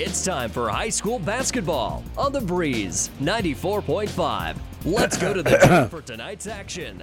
It's time for high school basketball on the Breeze 94.5. Let's go to the for tonight's action.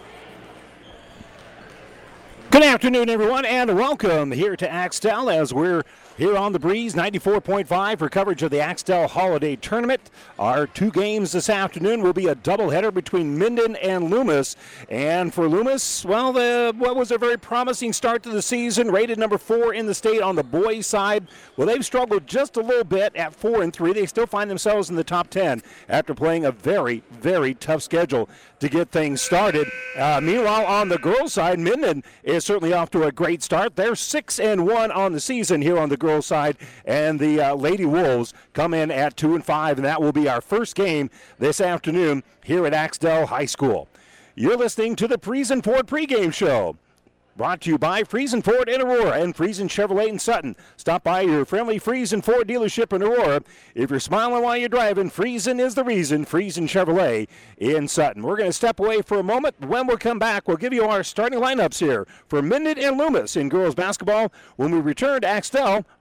Good afternoon, everyone, and welcome here to Axtell as we're here on the breeze 94.5 for coverage of the Axtell Holiday Tournament. Our two games this afternoon will be a doubleheader between Minden and Loomis. And for Loomis, well, the, what was a very promising start to the season, rated number four in the state on the boys' side. Well, they've struggled just a little bit at four and three. They still find themselves in the top 10 after playing a very, very tough schedule to get things started. Uh, meanwhile, on the girls' side, Minden is certainly off to a great start. They're six and one on the season here on the girls' side, and the uh, Lady Wolves come in at two and five, and that will be our first game this afternoon here at Axtell High School. You're listening to the Friesen Ford pregame show. Brought to you by Friesen Ford in Aurora and Friesen Chevrolet in Sutton. Stop by your friendly Friesen Ford dealership in Aurora. If you're smiling while you're driving, Friesen is the reason. Friesen Chevrolet in Sutton. We're going to step away for a moment. When we come back, we'll give you our starting lineups here for Minden and Loomis in girls basketball when we return to Axtell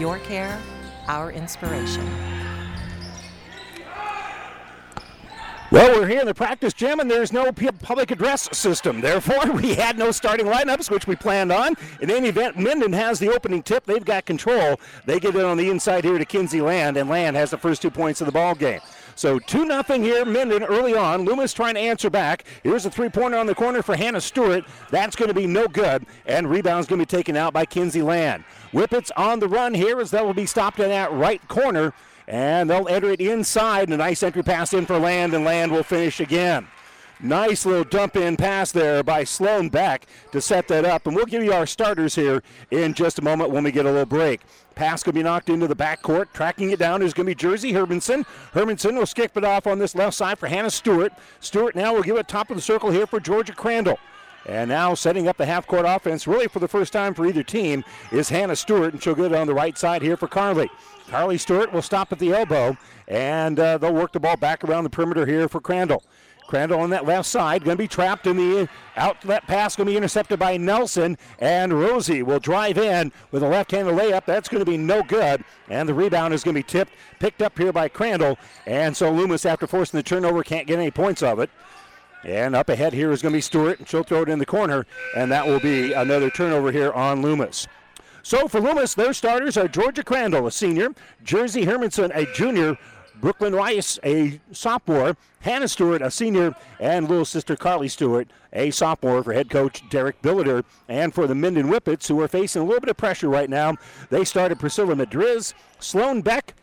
Your care, our inspiration. Well, we're here in the practice gym, and there's no public address system. Therefore, we had no starting lineups, which we planned on. In any event, Minden has the opening tip. They've got control. They get it on the inside here to Kinsey Land, and Land has the first two points of the ball game. So 2 0 here, Minden early on. Loomis trying to answer back. Here's a three pointer on the corner for Hannah Stewart. That's going to be no good, and rebound's going to be taken out by Kinsey Land. Whippets on the run here as that will be stopped in that right corner. And they'll enter it inside. And a nice entry pass in for Land, and Land will finish again. Nice little dump in pass there by Sloan Beck to set that up. And we'll give you our starters here in just a moment when we get a little break. Pass going to be knocked into the backcourt. Tracking it down is going to be Jersey Hermanson. Hermanson will skip it off on this left side for Hannah Stewart. Stewart now will give it top of the circle here for Georgia Crandall. And now setting up the half court offense, really for the first time for either team, is Hannah Stewart, and she'll get it on the right side here for Carly. Carly Stewart will stop at the elbow, and uh, they'll work the ball back around the perimeter here for Crandall. Crandall on that left side, going to be trapped in the outlet pass, going to be intercepted by Nelson, and Rosie will drive in with a left-handed layup. That's going to be no good, and the rebound is going to be tipped, picked up here by Crandall, and so Loomis, after forcing the turnover, can't get any points of it. And up ahead here is going to be Stewart, and she'll throw it in the corner, and that will be another turnover here on Loomis. So for Loomis, their starters are Georgia Crandall, a senior, Jersey Hermanson, a junior, Brooklyn Rice, a sophomore, Hannah Stewart, a senior, and little sister Carly Stewart, a sophomore for head coach Derek Billiter. And for the Minden Whippets, who are facing a little bit of pressure right now, they started Priscilla Madriz, Sloan Beck,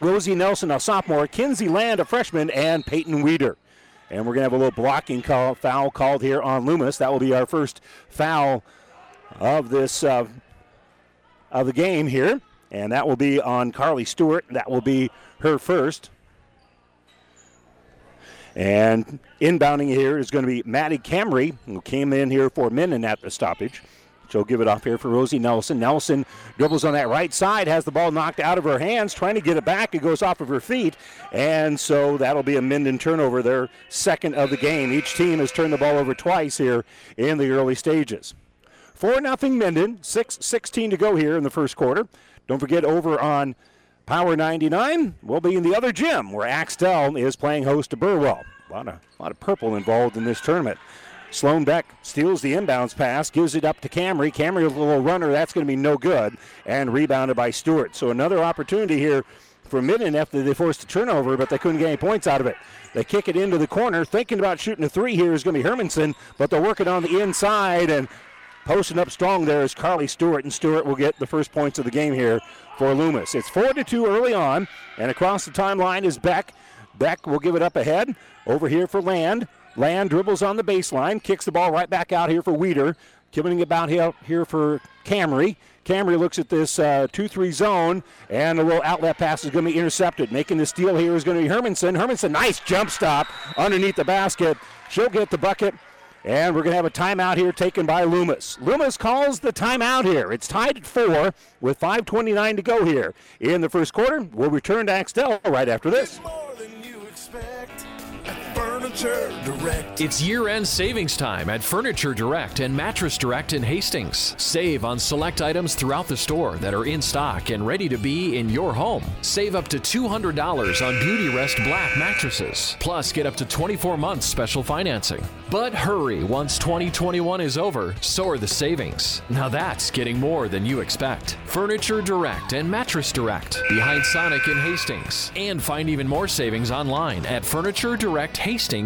Rosie Nelson, a sophomore, Kinsey Land, a freshman, and Peyton Weeder. And we're going to have a little blocking call, foul called here on Loomis. That will be our first foul of this uh, of the game here. And that will be on Carly Stewart. That will be her first. And inbounding here is going to be Maddie Camry, who came in here for Minden at the stoppage. She'll give it off here for Rosie Nelson. Nelson dribbles on that right side, has the ball knocked out of her hands, trying to get it back. It goes off of her feet. And so that'll be a Minden turnover, their second of the game. Each team has turned the ball over twice here in the early stages. 4 0 Minden, 6 16 to go here in the first quarter. Don't forget, over on Power 99, we'll be in the other gym where Axtell is playing host to Burwell. A lot of, a lot of purple involved in this tournament. Sloan Beck steals the inbounds pass, gives it up to Camry. Camry, a little runner, that's going to be no good, and rebounded by Stewart. So another opportunity here for Minden after they forced a turnover, but they couldn't get any points out of it. They kick it into the corner, thinking about shooting a three here is going to be Hermanson, but they're working on the inside and posting up strong there is Carly Stewart, and Stewart will get the first points of the game here for Loomis. It's four to two early on, and across the timeline is Beck. Beck will give it up ahead. Over here for Land. Land dribbles on the baseline, kicks the ball right back out here for Weeder. It about here, here for Camry. Camry looks at this 2 uh, 3 zone, and a little outlet pass is going to be intercepted. Making the steal here is going to be Hermanson. Hermanson, nice jump stop underneath the basket. She'll get the bucket, and we're going to have a timeout here taken by Loomis. Loomis calls the timeout here. It's tied at four with 5.29 to go here in the first quarter. We'll return to Axtell right after this. Furniture Direct. It's year end savings time at Furniture Direct and Mattress Direct in Hastings. Save on select items throughout the store that are in stock and ready to be in your home. Save up to $200 on Beautyrest Black mattresses. Plus, get up to 24 months special financing. But hurry, once 2021 is over, so are the savings. Now that's getting more than you expect. Furniture Direct and Mattress Direct behind Sonic in Hastings. And find even more savings online at Furniture Direct Hastings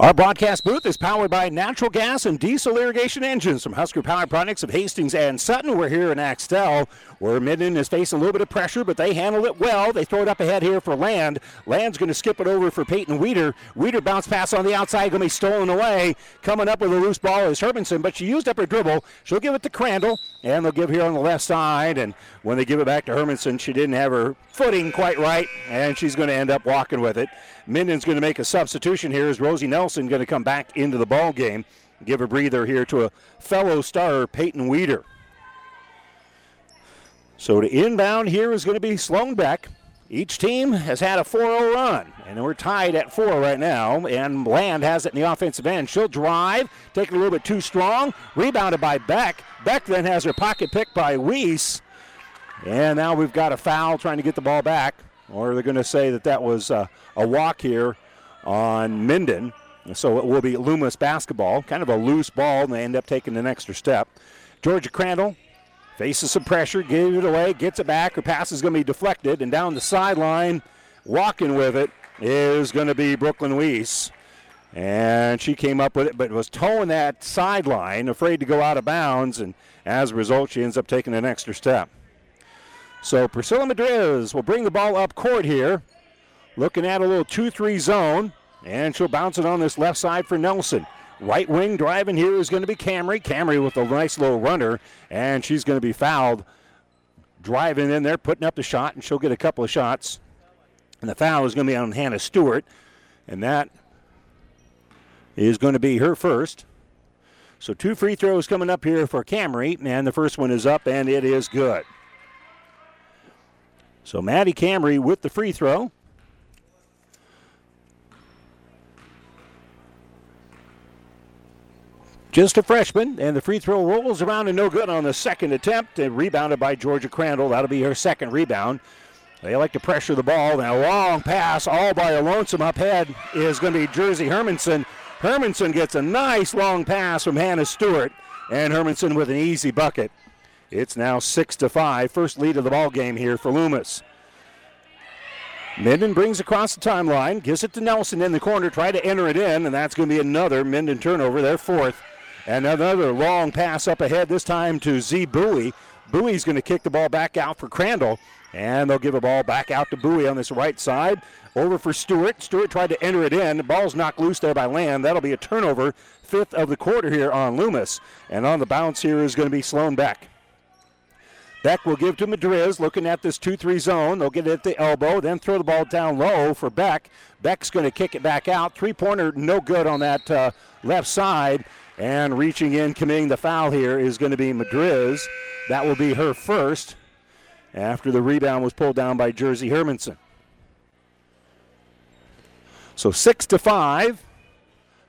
our broadcast booth is powered by natural gas and diesel irrigation engines from Husker Power Products of Hastings and Sutton. We're here in Axtell where Minden is facing a little bit of pressure, but they handle it well. They throw it up ahead here for Land. Land's going to skip it over for Peyton Weeder. Weeder bounce pass on the outside, going to be stolen away. Coming up with a loose ball is Hermanson, but she used up her dribble. She'll give it to Crandall, and they'll give here on the left side. And when they give it back to Hermanson, she didn't have her footing quite right, and she's going to end up walking with it. Minden's going to make a substitution here. Is Rosie Nelson going to come back into the ball game? Give a breather here to a fellow star, Peyton Weeder. So to inbound here is going to be Sloan Beck. Each team has had a 4 0 run, and we're tied at 4 right now. And Land has it in the offensive end. She'll drive, take it a little bit too strong, rebounded by Beck. Beck then has her pocket picked by Weiss. And now we've got a foul trying to get the ball back, or they're going to say that that was a, a walk here on Minden. So it will be Loomis basketball, kind of a loose ball, and they end up taking an extra step. Georgia Crandall Faces some pressure, gives it away, gets it back. Her pass is going to be deflected, and down the sideline, walking with it is going to be Brooklyn Weiss. And she came up with it, but was towing that sideline, afraid to go out of bounds, and as a result, she ends up taking an extra step. So Priscilla Madriz will bring the ball up court here, looking at a little 2 3 zone, and she'll bounce it on this left side for Nelson. Right wing driving here is going to be Camry. Camry with a nice little runner, and she's going to be fouled. Driving in there, putting up the shot, and she'll get a couple of shots. And the foul is going to be on Hannah Stewart, and that is going to be her first. So two free throws coming up here for Camry, and the first one is up, and it is good. So Maddie Camry with the free throw. Just a freshman, and the free throw rolls around and no good on the second attempt, and rebounded by Georgia Crandall. That'll be her second rebound. They like to pressure the ball. Now, long pass, all by a lonesome up head, is going to be Jersey Hermanson. Hermanson gets a nice long pass from Hannah Stewart, and Hermanson with an easy bucket. It's now six to five, first lead of the ball game here for Loomis. Minden brings across the timeline, gives it to Nelson in the corner, try to enter it in, and that's going to be another Minden turnover, their fourth. And another long pass up ahead, this time to Z Bowie. Bowie's going to kick the ball back out for Crandall. And they'll give a ball back out to Bowie on this right side. Over for Stewart. Stewart tried to enter it in. The ball's knocked loose there by Land. That'll be a turnover. Fifth of the quarter here on Loomis. And on the bounce here is going to be Sloan Beck. Beck will give to Madriz, looking at this 2 3 zone. They'll get it at the elbow, then throw the ball down low for Beck. Beck's going to kick it back out. Three pointer, no good on that uh, left side. And reaching in, committing the foul here is going to be Madriz. That will be her first after the rebound was pulled down by Jersey Hermanson. So six to five.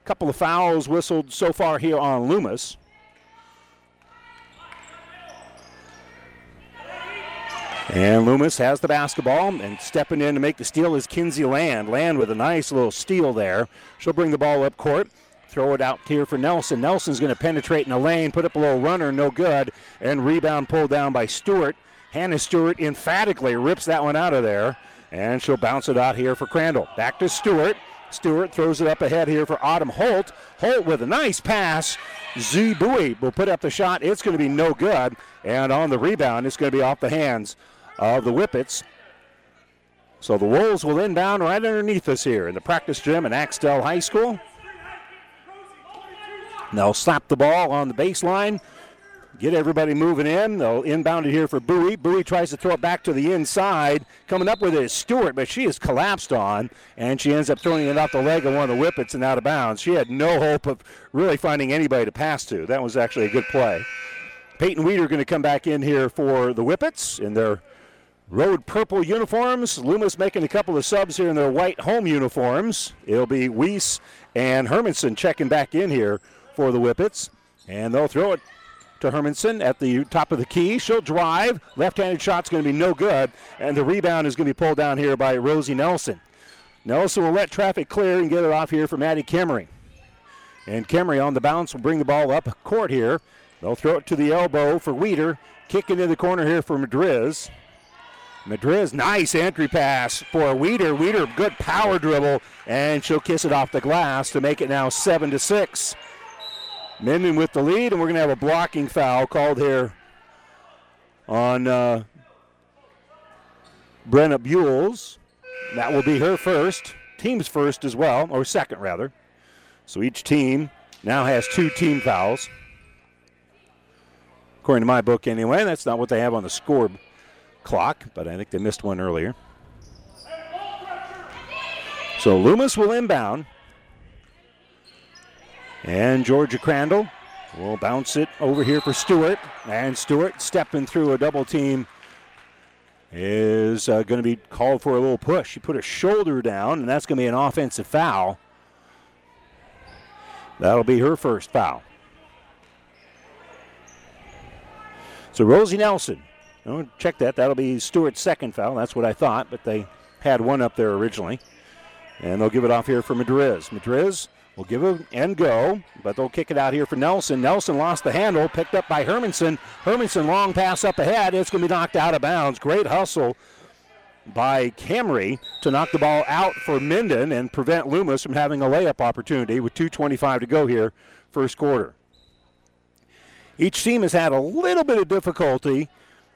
A couple of fouls whistled so far here on Loomis. And Loomis has the basketball and stepping in to make the steal is Kinsey Land. Land with a nice little steal there. She'll bring the ball up court. Throw it out here for Nelson. Nelson's going to penetrate in the lane, put up a little runner, no good. And rebound pulled down by Stewart. Hannah Stewart emphatically rips that one out of there. And she'll bounce it out here for Crandall. Back to Stewart. Stewart throws it up ahead here for Autumn Holt. Holt with a nice pass. Z Bowie will put up the shot. It's going to be no good. And on the rebound, it's going to be off the hands of the Whippets. So the Wolves will inbound right underneath us here in the practice gym at Axtell High School. They'll slap the ball on the baseline, get everybody moving in. They'll inbound it here for Bowie. Bowie tries to throw it back to the inside. Coming up with it is Stewart, but she is collapsed on, and she ends up throwing it off the leg of one of the Whippets and out of bounds. She had no hope of really finding anybody to pass to. That was actually a good play. Peyton Weeder going to come back in here for the Whippets in their road purple uniforms. Loomis making a couple of subs here in their white home uniforms. It'll be Weiss and Hermanson checking back in here for the Whippets. And they'll throw it to Hermanson at the top of the key. She'll drive. Left handed shot's going to be no good. And the rebound is going to be pulled down here by Rosie Nelson. Nelson will let traffic clear and get it off here for Maddie Kemery. And Kemery on the bounce will bring the ball up court here. They'll throw it to the elbow for Weeder. kicking in the corner here for Madriz. Madriz, nice entry pass for Weeder. Weeder, good power dribble, and she'll kiss it off the glass to make it now 7 to 6. Minden with the lead, and we're going to have a blocking foul called here on uh, Brenna Buells. That will be her first, team's first as well, or second rather. So each team now has two team fouls. According to my book, anyway, that's not what they have on the score clock, but I think they missed one earlier. So Loomis will inbound. And Georgia Crandall will bounce it over here for Stewart. And Stewart stepping through a double team is uh, going to be called for a little push. He put a shoulder down, and that's going to be an offensive foul. That'll be her first foul. So Rosie Nelson, oh, check that. That'll be Stewart's second foul. That's what I thought, but they had one up there originally. And they'll give it off here for Madriz. Madriz will give it and go, but they'll kick it out here for Nelson. Nelson lost the handle, picked up by Hermanson. Hermanson long pass up ahead. It's going to be knocked out of bounds. Great hustle by Camry to knock the ball out for Minden and prevent Loomis from having a layup opportunity with 2.25 to go here, first quarter. Each team has had a little bit of difficulty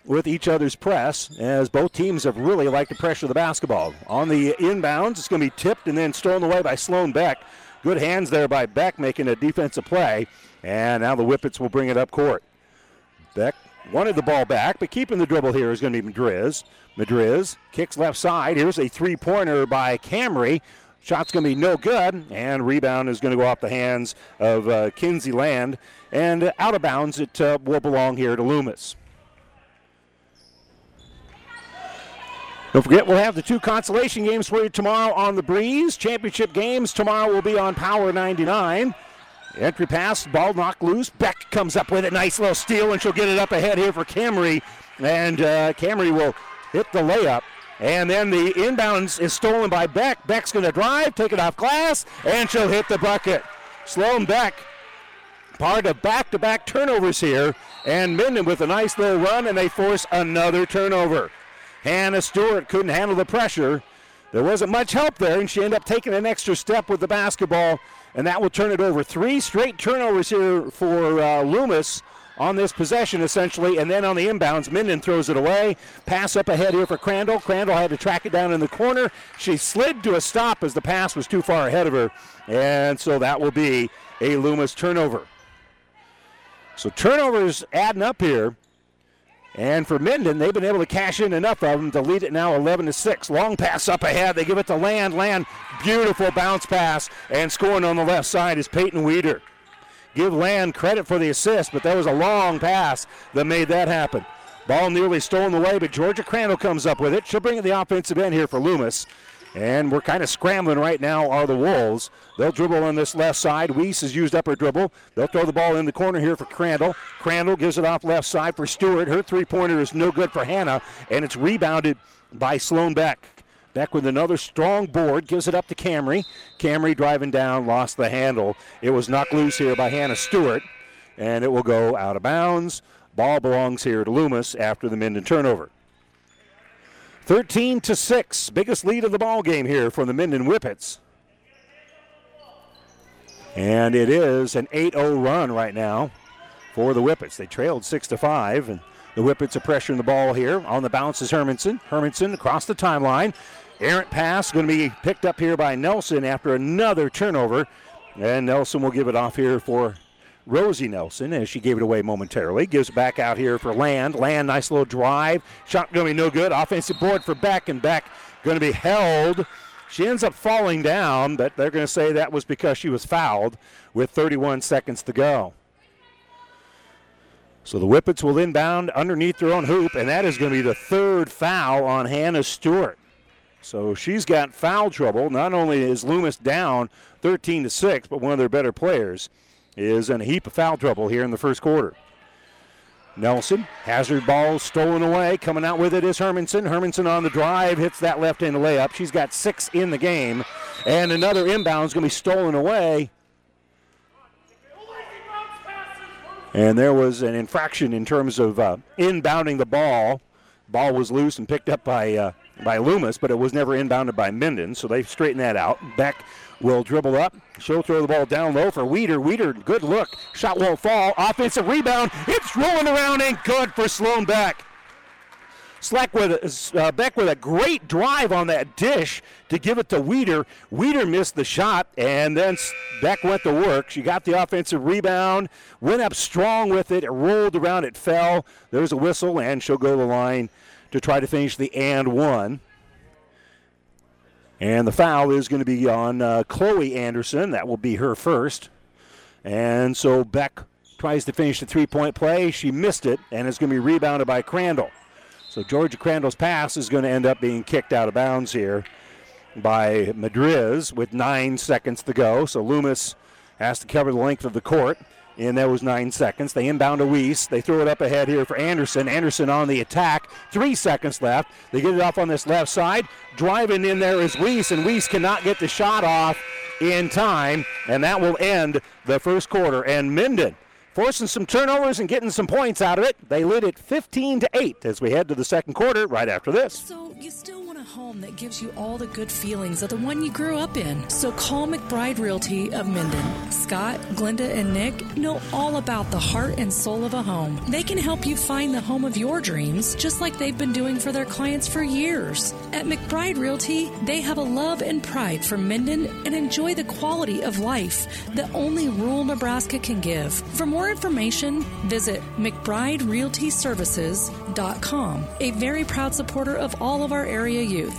with each other's press as both teams have really liked to pressure the basketball. On the inbounds, it's going to be tipped and then stolen away by Sloan Beck. Good hands there by Beck making a defensive play. And now the Whippets will bring it up court. Beck wanted the ball back, but keeping the dribble here is going to be Madriz. Madriz kicks left side. Here's a three pointer by Camry. Shot's going to be no good, and rebound is going to go off the hands of uh, Kinsey Land. And out of bounds, it uh, will belong here to Loomis. Don't forget, we'll have the two consolation games for you tomorrow on the Breeze. Championship games tomorrow will be on Power 99. Entry pass, ball knocked loose. Beck comes up with a nice little steal, and she'll get it up ahead here for Camry. And uh, Camry will hit the layup. And then the inbounds is stolen by Beck. Beck's going to drive, take it off glass, and she'll hit the bucket. Sloan Beck, part of back to back turnovers here. And Minden with a nice little run, and they force another turnover. Hannah Stewart couldn't handle the pressure. There wasn't much help there, and she ended up taking an extra step with the basketball, and that will turn it over. Three straight turnovers here for uh, Loomis on this possession, essentially, and then on the inbounds, Minden throws it away. Pass up ahead here for Crandall. Crandall had to track it down in the corner. She slid to a stop as the pass was too far ahead of her, and so that will be a Loomis turnover. So turnovers adding up here And for Minden, they've been able to cash in enough of them to lead it now 11 to 6. Long pass up ahead. They give it to Land. Land, beautiful bounce pass. And scoring on the left side is Peyton Weeder. Give Land credit for the assist, but that was a long pass that made that happen. Ball nearly stolen away, but Georgia Crandall comes up with it. She'll bring it the offensive end here for Loomis. And we're kind of scrambling right now are the Wolves. They'll dribble on this left side. Weiss has used up her dribble. They'll throw the ball in the corner here for Crandall. Crandall gives it off left side for Stewart. Her three-pointer is no good for Hannah, and it's rebounded by Sloan Beck. Beck with another strong board, gives it up to Camry. Camry driving down, lost the handle. It was knocked loose here by Hannah Stewart, and it will go out of bounds. Ball belongs here to Loomis after the Minden turnover. 13 to 6, biggest lead of the ball game here for the Minden Whippets. And it is an 8-0 run right now for the Whippets. They trailed 6 to 5 and the Whippets are pressuring the ball here. On the bounce is Hermanson. Hermanson across the timeline. Errant pass going to be picked up here by Nelson after another turnover. And Nelson will give it off here for Rosie Nelson as she gave it away momentarily. Gives back out here for Land. Land, nice little drive. Shot going to be no good. Offensive board for Beck, and Beck going to be held. She ends up falling down, but they're going to say that was because she was fouled with 31 seconds to go. So the Whippets will inbound underneath their own hoop, and that is going to be the third foul on Hannah Stewart. So she's got foul trouble. Not only is Loomis down 13 to 6, but one of their better players is in a heap of foul trouble here in the first quarter. Nelson, hazard ball stolen away. Coming out with it is Hermanson. Hermanson on the drive, hits that left hand layup. She's got six in the game. And another inbound is going to be stolen away. And there was an infraction in terms of uh, inbounding the ball. Ball was loose and picked up by uh, by Loomis, but it was never inbounded by Minden, so they straightened that out. Beck will dribble up. She'll throw the ball down low for Weeder. Weeder, good look. Shot won't fall. Offensive rebound. It's rolling around and good for Sloan Beck. Slack with uh, Beck with a great drive on that dish to give it to Weeder. Weeder missed the shot, and then Beck went to work. She got the offensive rebound, went up strong with it. It rolled around, it fell. There's a whistle, and she'll go to the line to try to finish the and one. And the foul is going to be on uh, Chloe Anderson. That will be her first. And so Beck tries to finish the three point play. She missed it, and it's going to be rebounded by Crandall. So Georgia Crandall's pass is going to end up being kicked out of bounds here by Madriz with nine seconds to go. So Loomis has to cover the length of the court and that was nine seconds. They inbound to Weiss. They throw it up ahead here for Anderson. Anderson on the attack. Three seconds left. They get it off on this left side. Driving in there is Weiss, and Weiss cannot get the shot off in time, and that will end the first quarter. And Minden forcing some turnovers and getting some points out of it. They lead it 15 to 8 as we head to the second quarter right after this. So home that gives you all the good feelings of the one you grew up in. So call McBride Realty of Minden. Scott, Glenda, and Nick know all about the heart and soul of a home. They can help you find the home of your dreams, just like they've been doing for their clients for years. At McBride Realty, they have a love and pride for Minden and enjoy the quality of life that only rural Nebraska can give. For more information, visit McBrideRealtyServices.com. A very proud supporter of all of our area youth.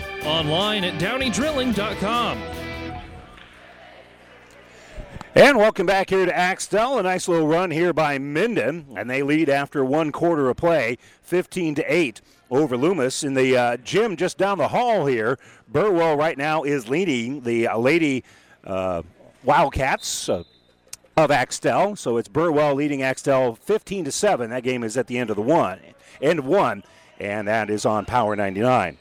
Online at downeydrilling.com. And welcome back here to Axtell. A nice little run here by Minden, and they lead after one quarter of play, 15 to 8 over Loomis. In the uh, gym just down the hall here, Burwell right now is leading the uh, Lady uh, Wildcats uh, of Axtell. So it's Burwell leading Axtell 15 to 7. That game is at the end of the one, end one, and that is on Power 99.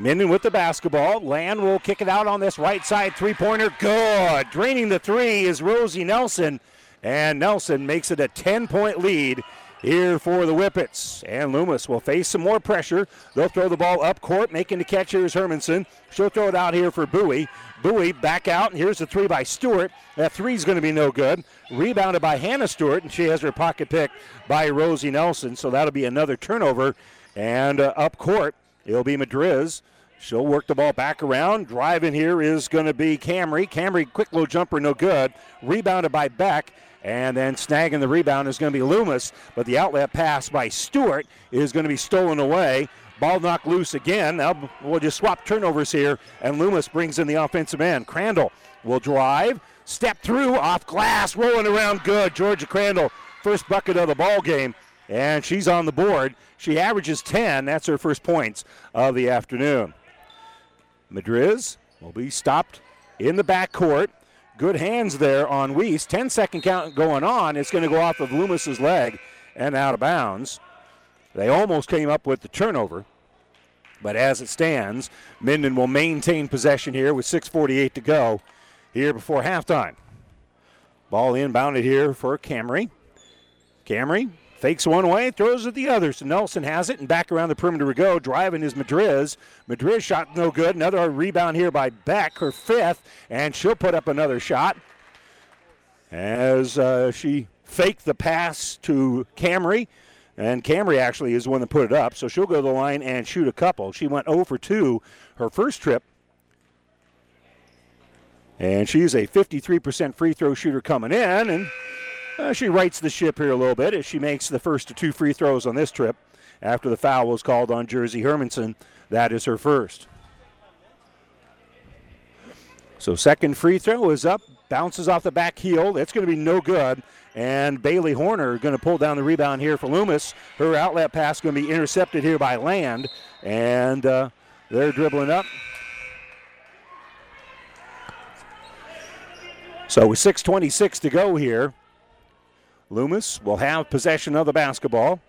Minden with the basketball. Land will kick it out on this right side three pointer. Good. Draining the three is Rosie Nelson. And Nelson makes it a 10 point lead here for the Whippets. And Loomis will face some more pressure. They'll throw the ball up court. Making the catch here is Hermanson. She'll throw it out here for Bowie. Bowie back out, and here's the three by Stewart. That three is going to be no good. Rebounded by Hannah Stewart, and she has her pocket pick by Rosie Nelson. So that'll be another turnover. And uh, up court, it'll be Madriz. She'll work the ball back around. Driving here is going to be Camry. Camry, quick low jumper, no good. Rebounded by Beck. And then snagging the rebound is going to be Loomis, but the outlet pass by Stewart is going to be stolen away. Ball knocked loose again. Now we'll just swap turnovers here, and Loomis brings in the offensive end. Crandall will drive, step through, off glass, rolling around good. Georgia Crandall, first bucket of the ball game, and she's on the board. She averages 10. That's her first points of the afternoon. Madriz will be stopped in the backcourt. Good hands there on Weiss. 10 second count going on. It's going to go off of Loomis's leg and out of bounds. They almost came up with the turnover. But as it stands, Minden will maintain possession here with 6.48 to go here before halftime. Ball inbounded here for Camry. Camry Fakes one way, throws it the other. So Nelson has it, and back around the perimeter we go. Driving is Madriz. Madriz shot no good. Another rebound here by Beck, her fifth, and she'll put up another shot as uh, she faked the pass to Camry. And Camry actually is the one that put it up, so she'll go to the line and shoot a couple. She went 0 for 2 her first trip. And she's a 53% free throw shooter coming in, and uh, she rights the ship here a little bit as she makes the first two free throws on this trip after the foul was called on Jersey Hermanson. That is her first. So second free throw is up, bounces off the back heel. It's going to be no good. And Bailey Horner going to pull down the rebound here for Loomis. Her outlet pass going to be intercepted here by Land. And uh, they're dribbling up. So with 6.26 to go here, Loomis will have possession of the basketball.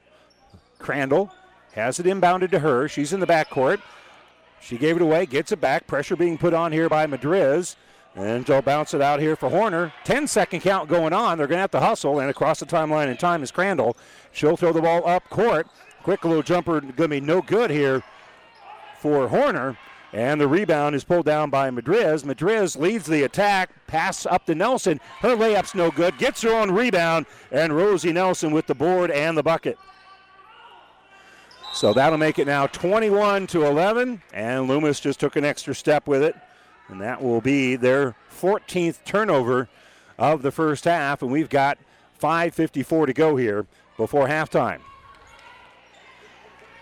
Crandall has it inbounded to her. She's in the backcourt. She gave it away, gets it back. Pressure being put on here by Madriz. And they'll bounce it out here for Horner. 10 second count going on. They're going to have to hustle. And across the timeline in time is Crandall. She'll throw the ball up court. Quick little jumper going to be no good here for Horner. And the rebound is pulled down by Madriz. Madriz leads the attack. Pass up to Nelson. Her layup's no good. Gets her own rebound. And Rosie Nelson with the board and the bucket. So that'll make it now 21 to 11. And Loomis just took an extra step with it. And that will be their 14th turnover of the first half. And we've got 5.54 to go here before halftime.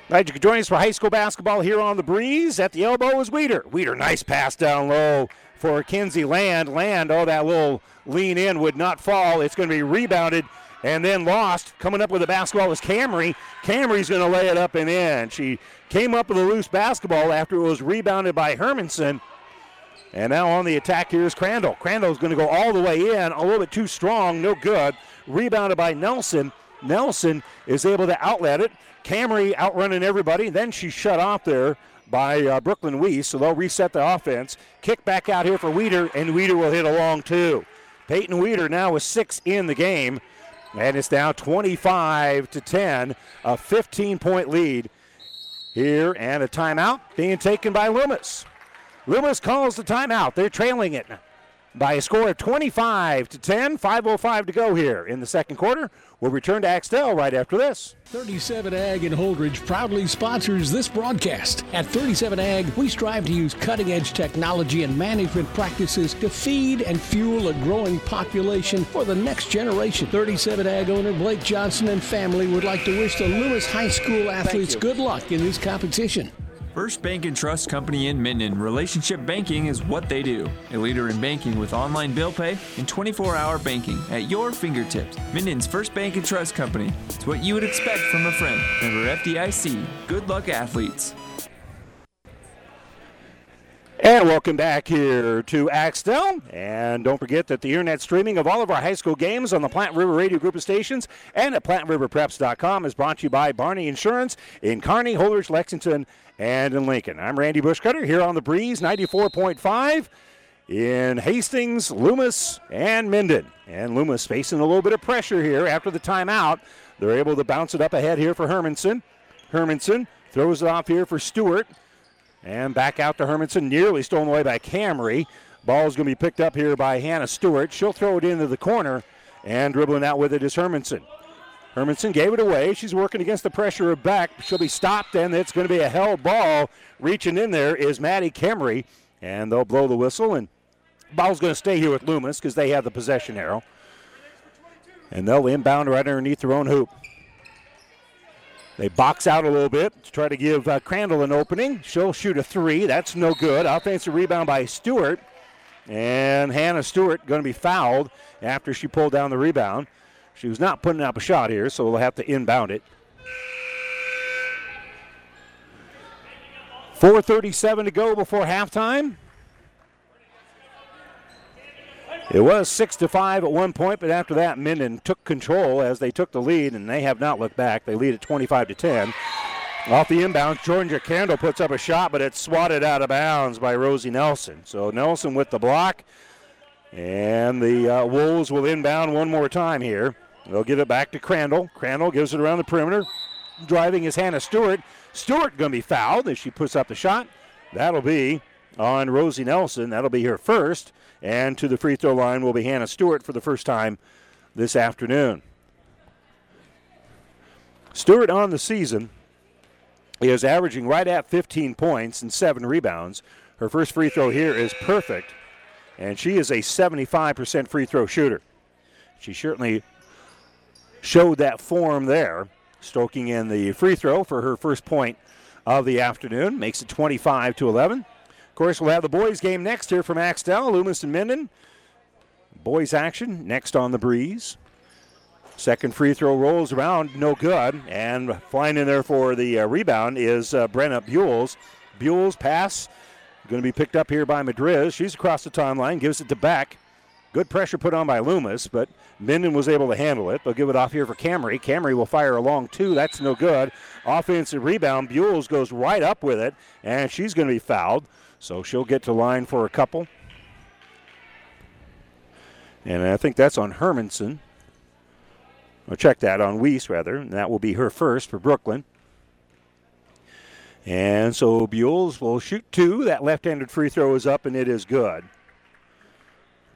Glad you could join us for high school basketball here on the breeze. At the elbow is Weeder. Weeder, nice pass down low for Kinsey Land. Land, oh, that little lean in would not fall. It's going to be rebounded and then lost. Coming up with the basketball is Camry. Camry's going to lay it up and in. She came up with a loose basketball after it was rebounded by Hermanson. And now on the attack here is Crandall. Crandall's going to go all the way in, a little bit too strong, no good. Rebounded by Nelson. Nelson is able to outlet it. Camry outrunning everybody. Then she's shut off there by uh, Brooklyn Weiss, so they'll reset the offense. Kick back out here for Weeder, and Weeder will hit a long two. Peyton Weeder now with six in the game, and it's now 25 to 10, a 15 point lead here, and a timeout being taken by Loomis. Loomis calls the timeout. They're trailing it by a score of 25 to 10. 5.05 to go here in the second quarter. We'll return to Axtell right after this. 37 Ag in Holdrege proudly sponsors this broadcast. At 37 Ag, we strive to use cutting edge technology and management practices to feed and fuel a growing population for the next generation. 37 Ag owner Blake Johnson and family would like to wish the Lewis High School athletes good luck in this competition. First Bank and Trust Company in Minden. Relationship banking is what they do. A leader in banking with online bill pay and 24 hour banking at your fingertips. Minden's First Bank and Trust Company. It's what you would expect from a friend. Member FDIC. Good luck, athletes. And welcome back here to Axtell. And don't forget that the internet streaming of all of our high school games on the Platte River Radio Group of Stations and at PlatteRiverPreps.com is brought to you by Barney Insurance in Kearney, Holdrege, Lexington, and in Lincoln. I'm Randy Bushcutter here on the Breeze 94.5 in Hastings, Loomis, and Minden. And Loomis facing a little bit of pressure here after the timeout. They're able to bounce it up ahead here for Hermanson. Hermanson throws it off here for Stewart. And back out to Hermanson, nearly stolen away by Camry. Ball is going to be picked up here by Hannah Stewart. She'll throw it into the corner, and dribbling out with it is Hermanson. Hermanson gave it away. She's working against the pressure of Beck. She'll be stopped, and it's going to be a held ball. Reaching in there is Maddie Camry, and they'll blow the whistle. And ball's going to stay here with Loomis because they have the possession arrow. And they'll inbound right underneath their own hoop. They box out a little bit to try to give uh, Crandall an opening. She'll shoot a three. That's no good. Offensive rebound by Stewart. And Hannah Stewart going to be fouled after she pulled down the rebound. She was not putting up a shot here, so we'll have to inbound it. 4.37 to go before halftime. It was six to five at one point, but after that, Minden took control as they took the lead, and they have not looked back. They lead at 25 to 10. Off the inbound, Georgia Crandall puts up a shot, but it's swatted out of bounds by Rosie Nelson. So Nelson with the block, and the uh, Wolves will inbound one more time here. They'll give it back to Crandall. Crandall gives it around the perimeter. Driving is Hannah Stewart. Stewart going to be fouled as she puts up the shot. That'll be on Rosie Nelson. That'll be her first. And to the free throw line will be Hannah Stewart for the first time this afternoon. Stewart on the season is averaging right at 15 points and seven rebounds. Her first free throw here is perfect, and she is a 75% free throw shooter. She certainly showed that form there, stoking in the free throw for her first point of the afternoon. Makes it 25 to 11 Of course, we'll have the boys' game next here from Axtell, Loomis and Minden. Boys' action next on the breeze. Second free throw rolls around, no good. And flying in there for the uh, rebound is uh, Brenna Buells. Buells pass going to be picked up here by Madriz. She's across the timeline, gives it to Beck. Good pressure put on by Loomis, but Minden was able to handle it. They'll give it off here for Camry. Camry will fire a long two. That's no good. Offensive rebound. Buells goes right up with it, and she's going to be fouled. So she'll get to line for a couple. And I think that's on Hermanson. I'll check that on Weiss, rather. And that will be her first for Brooklyn. And so Buells will shoot two. That left handed free throw is up, and it is good.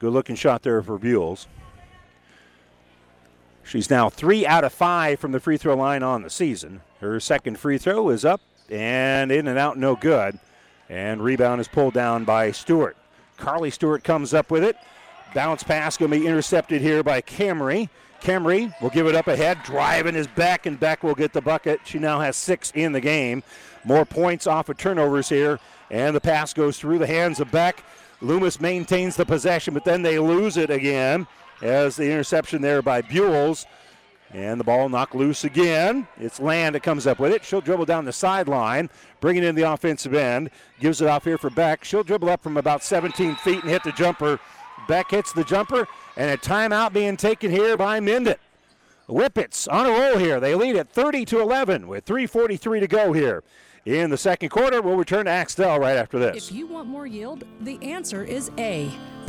Good looking shot there for Buells. She's now three out of five from the free throw line on the season. Her second free throw is up and in and out, no good. And rebound is pulled down by Stewart. Carly Stewart comes up with it. Bounce pass going to be intercepted here by Camry. Camry will give it up ahead, driving his back, and Beck will get the bucket. She now has six in the game. More points off of turnovers here, and the pass goes through the hands of Beck. Loomis maintains the possession, but then they lose it again as the interception there by Buells. And the ball knocked loose again. It's Land that comes up with it. She'll dribble down the sideline, bring it in the offensive end, gives it off here for Beck. She'll dribble up from about 17 feet and hit the jumper. Beck hits the jumper, and a timeout being taken here by Minden. Whippets on a roll here. They lead at 30 to 11 with 3:43 to go here in the second quarter. We'll return to Axtell right after this. If you want more yield, the answer is A.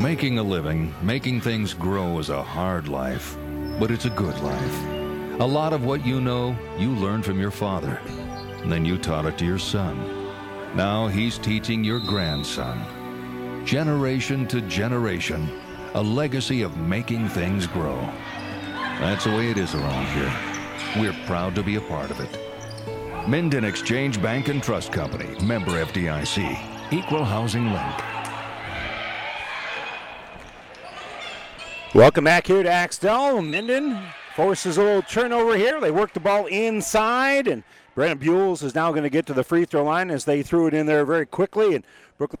Making a living, making things grow is a hard life, but it's a good life. A lot of what you know, you learned from your father. And then you taught it to your son. Now he's teaching your grandson. Generation to generation, a legacy of making things grow. That's the way it is around here. We're proud to be a part of it. Minden Exchange Bank and Trust Company, member FDIC, equal housing lender. Welcome back here to Axtell. Minden forces a little turnover here. They work the ball inside, and Brenna Buells is now going to get to the free throw line as they threw it in there very quickly. And Brooklyn.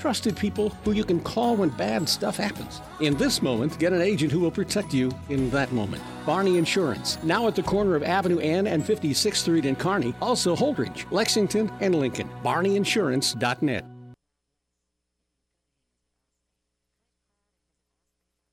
Trusted people who you can call when bad stuff happens. In this moment, get an agent who will protect you in that moment. Barney Insurance, now at the corner of Avenue N and 56th Street in Kearney, also Holdrege, Lexington, and Lincoln. BarneyInsurance.net.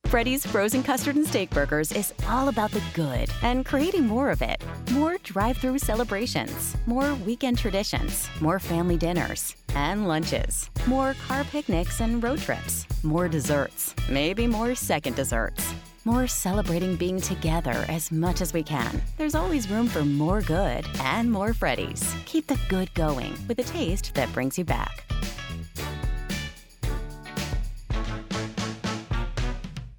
Freddy's Frozen Custard and Steak Burgers is all about the good and creating more of it. More drive through celebrations, more weekend traditions, more family dinners and lunches, more car picnics and road trips, more desserts, maybe more second desserts. More celebrating being together as much as we can. There's always room for more good and more Freddy's. Keep the good going with a taste that brings you back.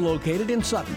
located in Sutton.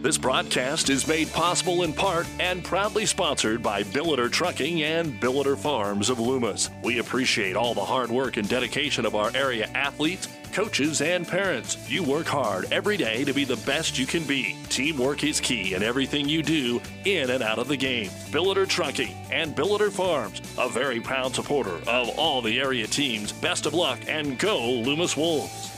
This broadcast is made possible in part and proudly sponsored by Billiter Trucking and Billiter Farms of Loomis. We appreciate all the hard work and dedication of our area athletes, coaches, and parents. You work hard every day to be the best you can be. Teamwork is key in everything you do in and out of the game. Billiter Trucking and Billiter Farms, a very proud supporter of all the area teams. Best of luck and go Loomis Wolves.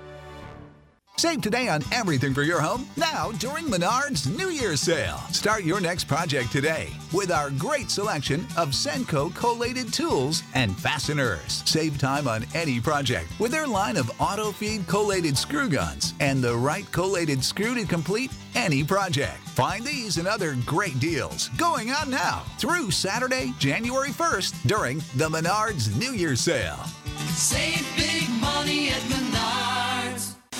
Save today on everything for your home now during Menard's New Year's sale. Start your next project today with our great selection of Senco collated tools and fasteners. Save time on any project with their line of auto feed collated screw guns and the right collated screw to complete any project. Find these and other great deals going on now through Saturday, January 1st during the Menard's New Year's sale. Save big money at Menards.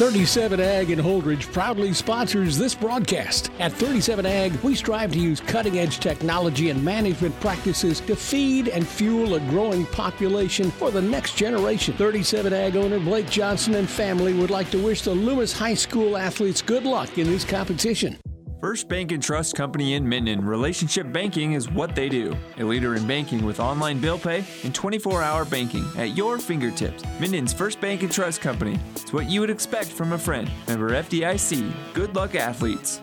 37 Ag in Holdrege proudly sponsors this broadcast. At 37 Ag, we strive to use cutting edge technology and management practices to feed and fuel a growing population for the next generation. 37 Ag owner Blake Johnson and family would like to wish the Loomis High School athletes good luck in this competition. First Bank and Trust Company in Minden. Relationship banking is what they do. A leader in banking with online bill pay and 24 hour banking at your fingertips. Minden's First Bank and Trust Company. It's what you would expect from a friend. Member FDIC. Good luck, athletes.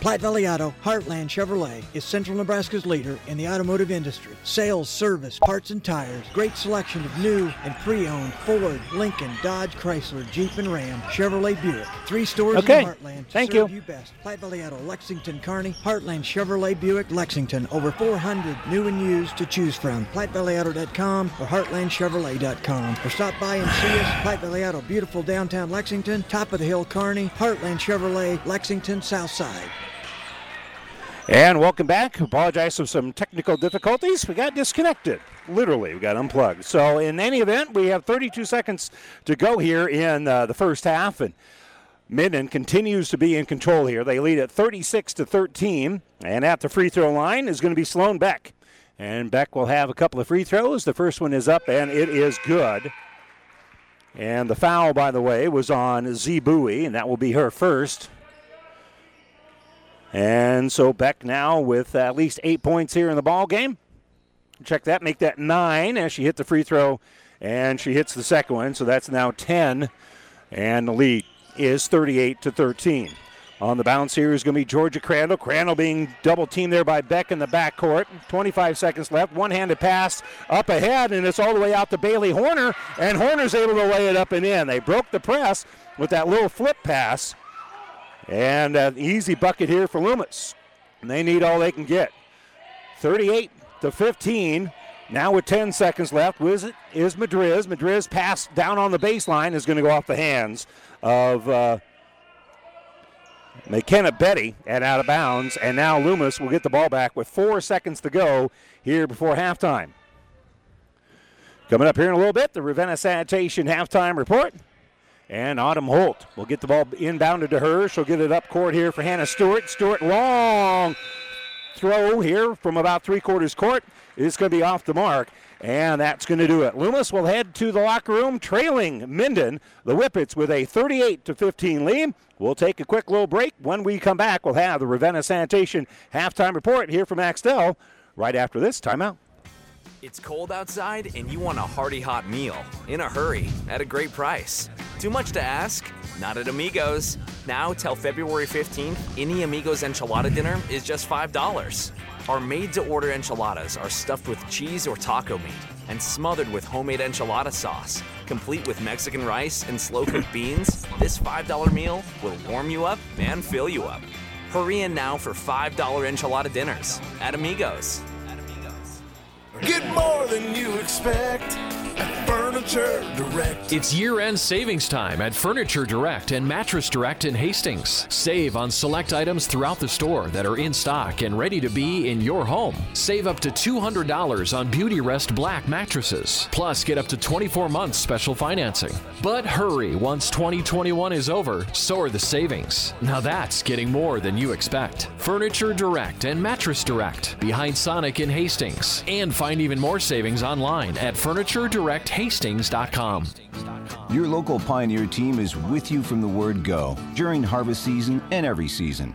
Platte Valley Auto, Heartland Chevrolet is Central Nebraska's leader in the automotive industry. Sales, service, parts, and tires. Great selection of new and pre-owned Ford, Lincoln, Dodge, Chrysler, Jeep, and Ram, Chevrolet, Buick. Three stores Okay. in Heartland to Thank serve you. you best. Platte Valley Auto, Lexington, Kearney, Heartland Chevrolet, Buick, Lexington. Over 400 new and used to choose from. PlatteValleyAuto.com or HeartlandChevrolet.com. Or stop by and see us. Platte Valley Auto, beautiful downtown Lexington, top of the hill, Kearney, Heartland Chevrolet, Lexington, South Side. And welcome back. Apologize for some technical difficulties. We got disconnected. Literally, we got unplugged. So, in any event, we have 32 seconds to go here in uh, the first half, and Minden continues to be in control here. They lead at 36 to 13, and at the free throw line is going to be Sloan Beck. And Beck will have a couple of free throws. The first one is up, and it is good. And the foul, by the way, was on Z Bowie, and that will be her first. And so Beck now with at least eight points here in the ball game. Check that, make that nine as she hit the free throw, and she hits the second one. So that's now 10, and the lead is 38 to 13. On the bounce here is going to be Georgia Crandall. Crandall being double teamed there by Beck in the backcourt. 25 seconds left. One handed pass up ahead, and it's all the way out to Bailey Horner, and Horner's able to lay it up and in. They broke the press with that little flip pass. And an easy bucket here for Loomis. And they need all they can get. 38 to 15. Now with 10 seconds left is, is Madriz. Madriz pass down on the baseline is going to go off the hands of uh, McKenna Betty and out of bounds. And now Loomis will get the ball back with four seconds to go here before halftime. Coming up here in a little bit, the Ravenna Sanitation halftime report. And Autumn Holt will get the ball inbounded to her. She'll get it up court here for Hannah Stewart. Stewart, long throw here from about three quarters court. It's going to be off the mark. And that's going to do it. Loomis will head to the locker room, trailing Minden, the Whippets, with a 38 to 15 lead. We'll take a quick little break. When we come back, we'll have the Ravenna Sanitation halftime report here from Axtell. Right after this timeout. It's cold outside and you want a hearty hot meal in a hurry at a great price. Too much to ask? Not at Amigos. Now till February 15th, any Amigos enchilada dinner is just $5. Our made to order enchiladas are stuffed with cheese or taco meat and smothered with homemade enchilada sauce. Complete with Mexican rice and slow cooked beans, this $5 meal will warm you up and fill you up. Hurry in now for $5 enchilada dinners at Amigos. Get more than you expect at Furniture Direct. It's year end savings time at Furniture Direct and Mattress Direct in Hastings. Save on select items throughout the store that are in stock and ready to be in your home. Save up to $200 on Beautyrest Black mattresses. Plus, get up to 24 months special financing. But hurry, once 2021 is over, so are the savings. Now that's getting more than you expect. Furniture Direct and Mattress Direct behind Sonic in Hastings. And find even more savings online at FurnitureDirectHastings.com. Your local Pioneer team is with you from the word go during harvest season and every season.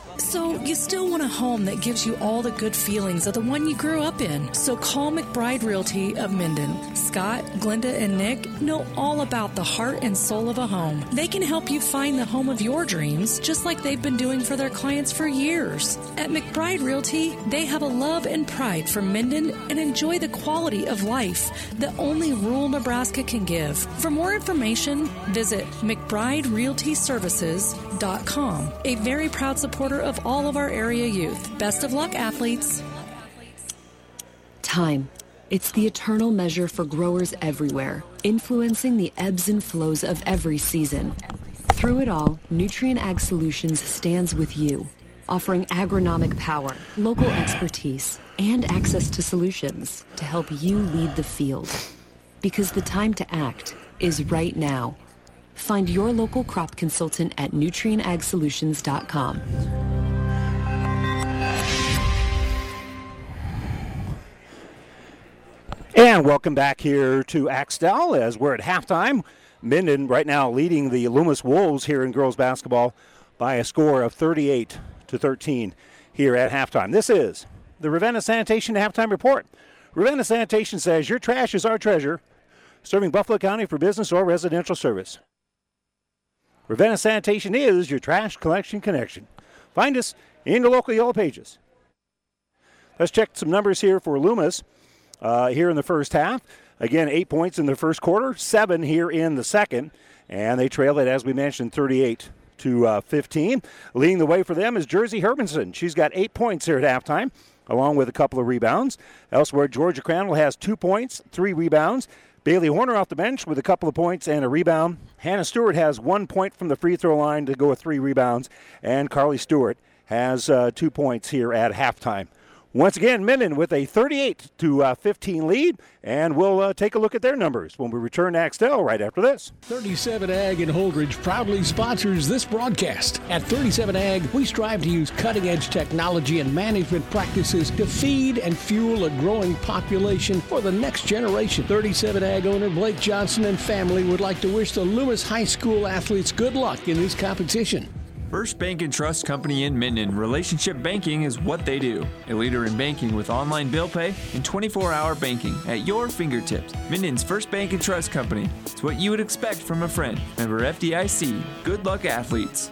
So, you still want a home that gives you all the good feelings of the one you grew up in. So, call McBride Realty of Minden. Scott, Glenda, and Nick know all about the heart and soul of a home. They can help you find the home of your dreams, just like they've been doing for their clients for years. At McBride Realty, they have a love and pride for Minden and enjoy the quality of life that only rural Nebraska can give. For more information, visit McBrideRealtyServices.com, a very proud supporter of all of our area youth. Best of luck, athletes. Time. It's the eternal measure for growers everywhere, influencing the ebbs and flows of every season. Through it all, Nutrien Ag Solutions stands with you, offering agronomic power, local expertise, and access to solutions to help you lead the field. Because the time to act is right now. Find your local crop consultant at nutrienagsolutions.com. And welcome back here to Axtell as we're at halftime. Minden right now leading the Loomis Wolves here in girls basketball by a score of 38 to 13 here at halftime. This is the Ravenna Sanitation halftime report. Ravenna Sanitation says your trash is our treasure, serving Buffalo County for business or residential service. Ravenna Sanitation is your trash collection connection. Find us in the local yellow pages. Let's check some numbers here for Loomis uh, here in the first half. Again, eight points in the first quarter, seven here in the second, and they trail it, as we mentioned, 38 to uh, 15. Leading the way for them is Jersey Hermanson. She's got eight points here at halftime, along with a couple of rebounds. Elsewhere, Georgia Crandall has two points, three rebounds. Bailey Horner off the bench with a couple of points and a rebound. Hannah Stewart has one point from the free throw line to go with three rebounds, and Carly Stewart has uh, two points here at halftime. Once again, Minden with a 38 to uh, 15 lead, and we'll uh, take a look at their numbers when we return to Axtell right after this. 37 Ag and Holdrege proudly sponsors this broadcast. At 37 Ag, we strive to use cutting edge technology and management practices to feed and fuel a growing population for the next generation. 37 Ag owner Blake Johnson and family would like to wish the Loomis High School athletes good luck in this competition. First Bank and Trust Company in Minden. Relationship banking is what they do. A leader in banking with online bill pay and 24 hour banking at your fingertips. Minden's First Bank and Trust Company. It's what you would expect from a friend. Member FDIC. Good luck, athletes.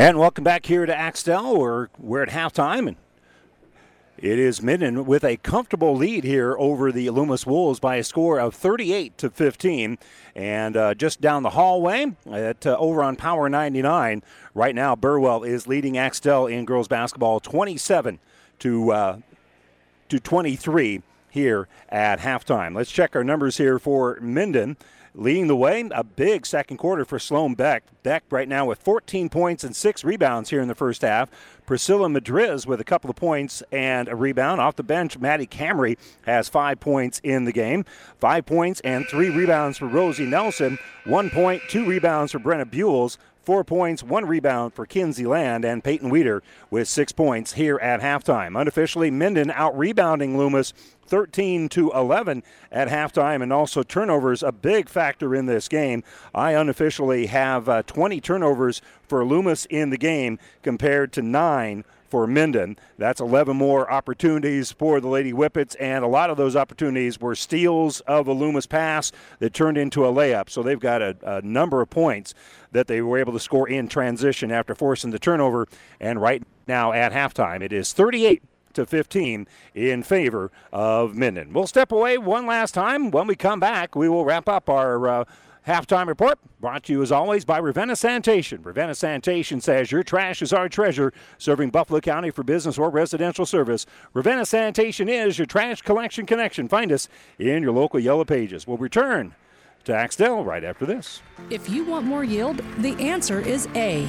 And welcome back here to Axtell. We're, we're at halftime, and it is Minden with a comfortable lead here over the Loomis Wolves by a score of 38 to 15. And uh, just down the hallway at uh, over on Power 99, right now Burwell is leading Axtell in girls basketball 27 to uh, to 23 here at halftime. Let's check our numbers here for Minden. Leading the way, a big second quarter for Sloan Beck. Beck right now with 14 points and six rebounds here in the first half. Priscilla Madriz with a couple of points and a rebound. Off the bench, Maddie Camry has five points in the game. Five points and three rebounds for Rosie Nelson. One point, two rebounds for Brenna Buells. Four points, one rebound for Kinsey Land, and Peyton Weeder with six points here at halftime. Unofficially, Minden out rebounding Loomis 13 to 11 at halftime, and also turnovers a big factor in this game. I unofficially have uh, 20 turnovers for Loomis in the game compared to nine for Minden. That's 11 more opportunities for the Lady Whippets, and a lot of those opportunities were steals of a Loomis pass that turned into a layup. So they've got a, a number of points that they were able to score in transition after forcing the turnover. And right now at halftime, it is 38 to 15 in favor of Minden. We'll step away one last time. When we come back, we will wrap up our. Uh, Halftime report brought to you as always by Ravenna Sanitation. Ravenna Sanitation says your trash is our treasure, serving Buffalo County for business or residential service. Ravenna Sanitation is your trash collection connection. Find us in your local Yellow Pages. We'll return to Axtell right after this. If you want more yield, the answer is A.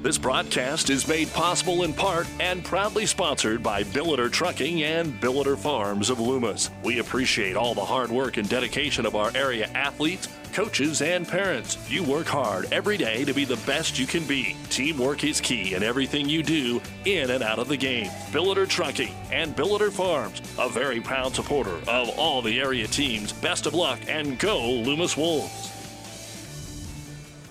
This broadcast is made possible in part and proudly sponsored by Billiter Trucking and Billiter Farms of Loomis. We appreciate all the hard work and dedication of our area athletes, coaches, and parents. You work hard every day to be the best you can be. Teamwork is key in everything you do in and out of the game. Billiter Trucking and Billiter Farms, a very proud supporter of all the area teams. Best of luck and go Loomis Wolves.